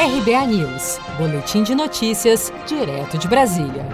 RBA News, Boletim de Notícias, direto de Brasília.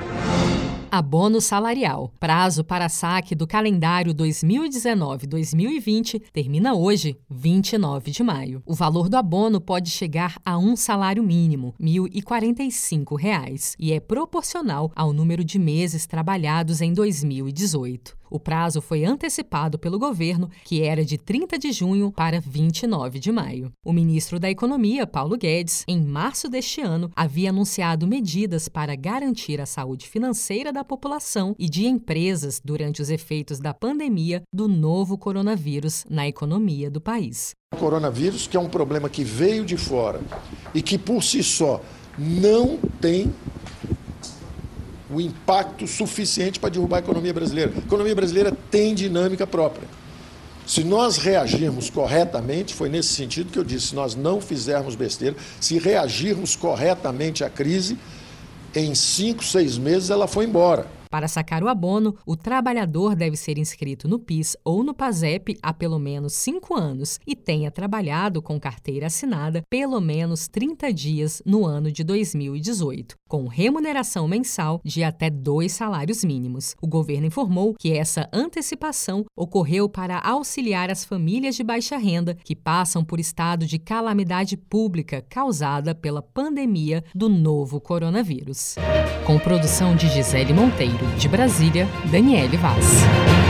Abono salarial. Prazo para saque do calendário 2019-2020 termina hoje, 29 de maio. O valor do abono pode chegar a um salário mínimo, R$ 1.045, e é proporcional ao número de meses trabalhados em 2018. O prazo foi antecipado pelo governo, que era de 30 de junho para 29 de maio. O ministro da Economia, Paulo Guedes, em março deste ano, havia anunciado medidas para garantir a saúde financeira da população e de empresas durante os efeitos da pandemia do novo coronavírus na economia do país. O coronavírus, que é um problema que veio de fora e que por si só não tem o impacto suficiente para derrubar a economia brasileira. A economia brasileira tem dinâmica própria. Se nós reagirmos corretamente, foi nesse sentido que eu disse: se nós não fizermos besteira, se reagirmos corretamente à crise, em cinco, seis meses ela foi embora. Para sacar o abono, o trabalhador deve ser inscrito no PIS ou no PASEP há pelo menos cinco anos e tenha trabalhado com carteira assinada pelo menos 30 dias no ano de 2018, com remuneração mensal de até dois salários mínimos. O governo informou que essa antecipação ocorreu para auxiliar as famílias de baixa renda que passam por estado de calamidade pública causada pela pandemia do novo coronavírus. Com produção de Gisele Monteiro. De Brasília, Daniele Vaz.